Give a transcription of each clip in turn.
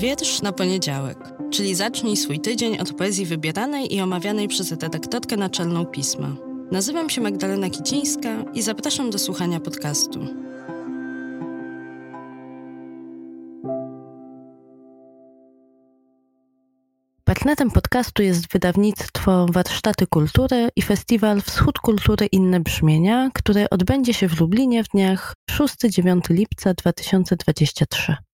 Wiersz na poniedziałek, czyli zacznij swój tydzień od poezji wybieranej i omawianej przez redaktorkę naczelną pisma. Nazywam się Magdalena Kicińska i zapraszam do słuchania podcastu. Partnerem podcastu jest wydawnictwo Warsztaty Kultury i festiwal Wschód Kultury Inne Brzmienia, który odbędzie się w Lublinie w dniach 6-9 lipca 2023.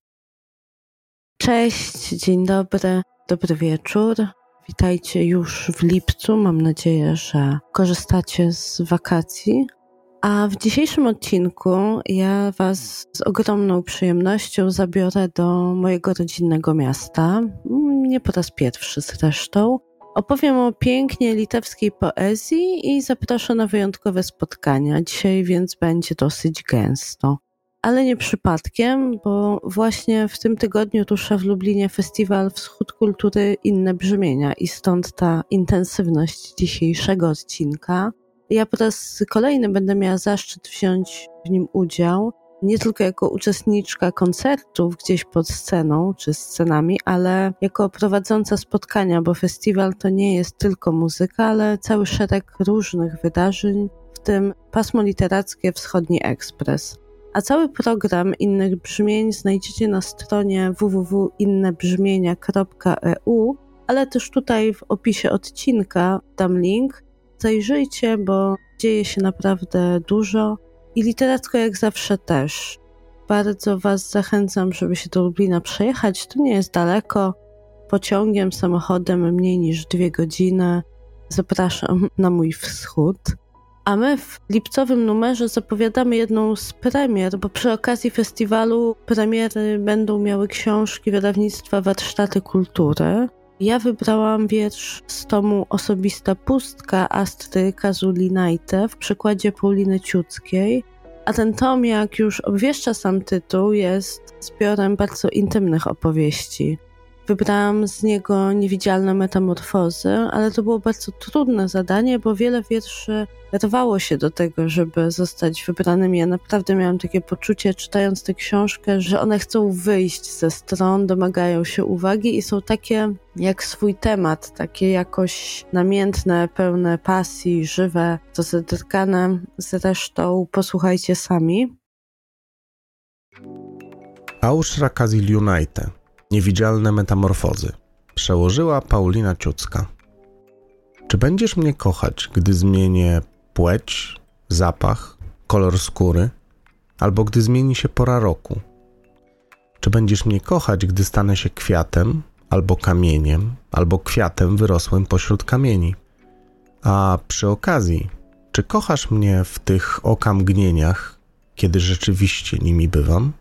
Cześć, dzień dobry, dobry wieczór. Witajcie już w lipcu. Mam nadzieję, że korzystacie z wakacji. A w dzisiejszym odcinku ja Was z ogromną przyjemnością zabiorę do mojego rodzinnego miasta. Nie po raz pierwszy zresztą. Opowiem o pięknie litewskiej poezji i zaproszę na wyjątkowe spotkania. Dzisiaj więc będzie dosyć gęsto ale nie przypadkiem, bo właśnie w tym tygodniu rusza w Lublinie festiwal Wschód Kultury Inne Brzmienia i stąd ta intensywność dzisiejszego odcinka. Ja po raz kolejny będę miała zaszczyt wziąć w nim udział, nie tylko jako uczestniczka koncertów gdzieś pod sceną czy scenami, ale jako prowadząca spotkania, bo festiwal to nie jest tylko muzyka, ale cały szereg różnych wydarzeń, w tym pasmo literackie Wschodni Ekspres. A cały program innych brzmień znajdziecie na stronie www.innebrzmienia.eu, ale też tutaj w opisie odcinka dam link. Zajrzyjcie, bo dzieje się naprawdę dużo i literacko jak zawsze też. Bardzo Was zachęcam, żeby się do Lublina przejechać. To nie jest daleko. Pociągiem, samochodem mniej niż dwie godziny. Zapraszam na mój wschód. A my w lipcowym numerze zapowiadamy jedną z premier, bo przy okazji festiwalu premiery będą miały książki wydawnictwa Warsztaty Kultury. Ja wybrałam wiersz z tomu Osobista Pustka Astry Kazulinajte w przykładzie Pauliny Ciuckiej. A ten tom, jak już obwieszcza sam tytuł, jest zbiorem bardzo intymnych opowieści. Wybrałam z niego niewidzialne metamorfozy, ale to było bardzo trudne zadanie, bo wiele wierszy rwało się do tego, żeby zostać wybranymi. Ja naprawdę miałam takie poczucie, czytając tę książkę, że one chcą wyjść ze stron, domagają się uwagi i są takie jak swój temat, takie jakoś namiętne, pełne pasji, żywe, to zetkane. Zresztą posłuchajcie sami. Auszra Kaziliunajte Niewidzialne metamorfozy. Przełożyła Paulina Ciucka. Czy będziesz mnie kochać, gdy zmienię płeć, zapach, kolor skóry, albo gdy zmieni się pora roku? Czy będziesz mnie kochać, gdy stanę się kwiatem, albo kamieniem, albo kwiatem wyrosłym pośród kamieni? A przy okazji, czy kochasz mnie w tych okamgnieniach, kiedy rzeczywiście nimi bywam?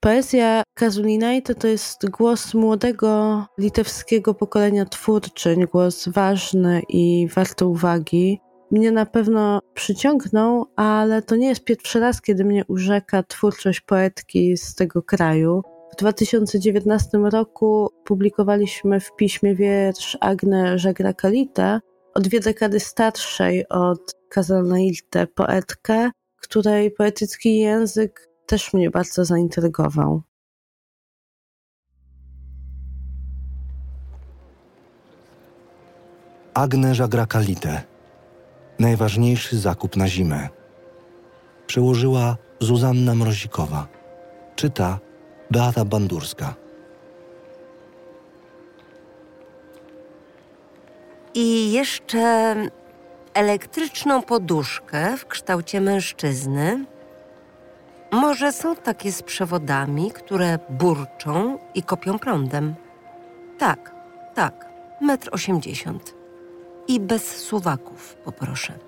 Poezja Kazulinajty to jest głos młodego litewskiego pokolenia twórczyń, głos ważny i warty uwagi. Mnie na pewno przyciągnął, ale to nie jest pierwszy raz, kiedy mnie urzeka twórczość poetki z tego kraju. W 2019 roku publikowaliśmy w piśmie wiersz Agne Żegra-Kalite, o dwie dekady starszej od Kazalnailtę poetkę, której poetycki język też mnie bardzo zaintrygował. Agne Żagrakalite. Najważniejszy zakup na zimę. Przełożyła Zuzanna Mrozikowa. Czyta Beata Bandurska. I jeszcze elektryczną poduszkę w kształcie mężczyzny może są takie z przewodami, które burczą i kopią prądem. Tak, tak, metr osiemdziesiąt. I bez suwaków, poproszę.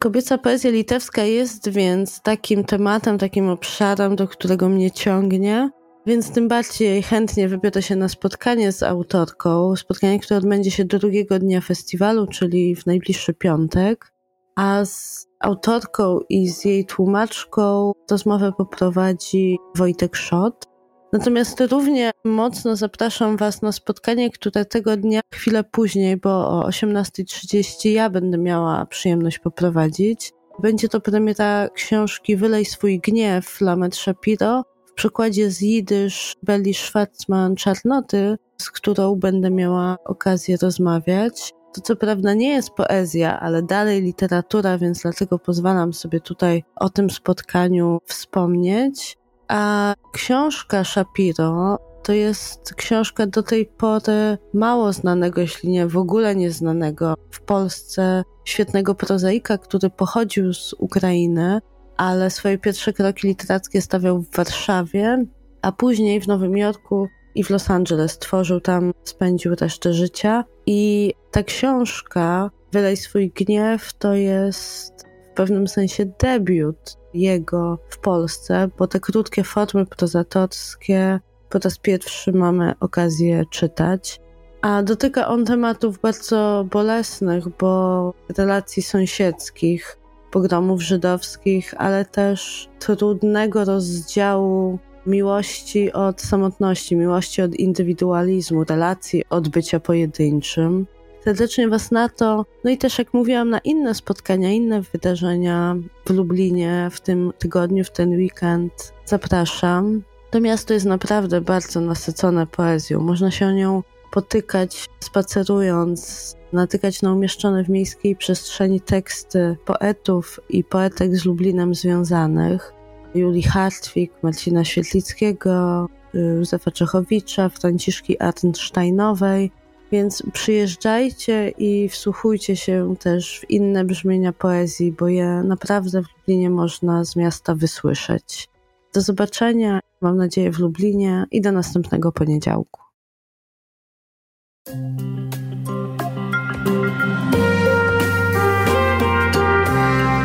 Kobieca poezja litewska jest więc takim tematem, takim obszarem, do którego mnie ciągnie, więc tym bardziej chętnie wybiorę się na spotkanie z autorką. Spotkanie, które odbędzie się drugiego dnia festiwalu, czyli w najbliższy piątek. A z autorką i z jej tłumaczką rozmowę poprowadzi Wojtek Szot. Natomiast równie mocno zapraszam Was na spotkanie, które tego dnia, chwilę później, bo o 18.30 ja będę miała przyjemność poprowadzić. Będzie to premiera książki Wylej swój gniew Lamet Shapiro w przykładzie z jidysz Belli Schwarzman Czarnoty, z którą będę miała okazję rozmawiać. To co prawda nie jest poezja, ale dalej literatura, więc dlatego pozwalam sobie tutaj o tym spotkaniu wspomnieć. A książka Shapiro to jest książka do tej pory mało znanego, jeśli nie w ogóle nieznanego w Polsce świetnego prozaika, który pochodził z Ukrainy, ale swoje pierwsze kroki literackie stawiał w Warszawie, a później w Nowym Jorku i w Los Angeles. Tworzył tam, spędził resztę życia. I ta książka, Wylej swój gniew, to jest w pewnym sensie debiut jego w Polsce, bo te krótkie formy prozatorskie po raz pierwszy mamy okazję czytać. A dotyka on tematów bardzo bolesnych, bo relacji sąsiedzkich, pogromów żydowskich, ale też trudnego rozdziału miłości od samotności, miłości od indywidualizmu, relacji od bycia pojedynczym. Serdecznie Was na to, no i też jak mówiłam, na inne spotkania, inne wydarzenia w Lublinie w tym tygodniu, w ten weekend zapraszam. To miasto jest naprawdę bardzo nasycone poezją. Można się o nią potykać spacerując, natykać na umieszczone w miejskiej przestrzeni teksty poetów i poetek z Lublinem związanych. Julii Hartwig, Marcina Świetlickiego, Józefa Czechowicza, Franciszki Arnsteinowej. Więc przyjeżdżajcie i wsłuchujcie się też w inne brzmienia poezji, bo je naprawdę w Lublinie można z miasta wysłyszeć. Do zobaczenia, mam nadzieję, w Lublinie i do następnego poniedziałku.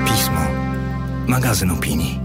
Pismo. Magazyn opinii.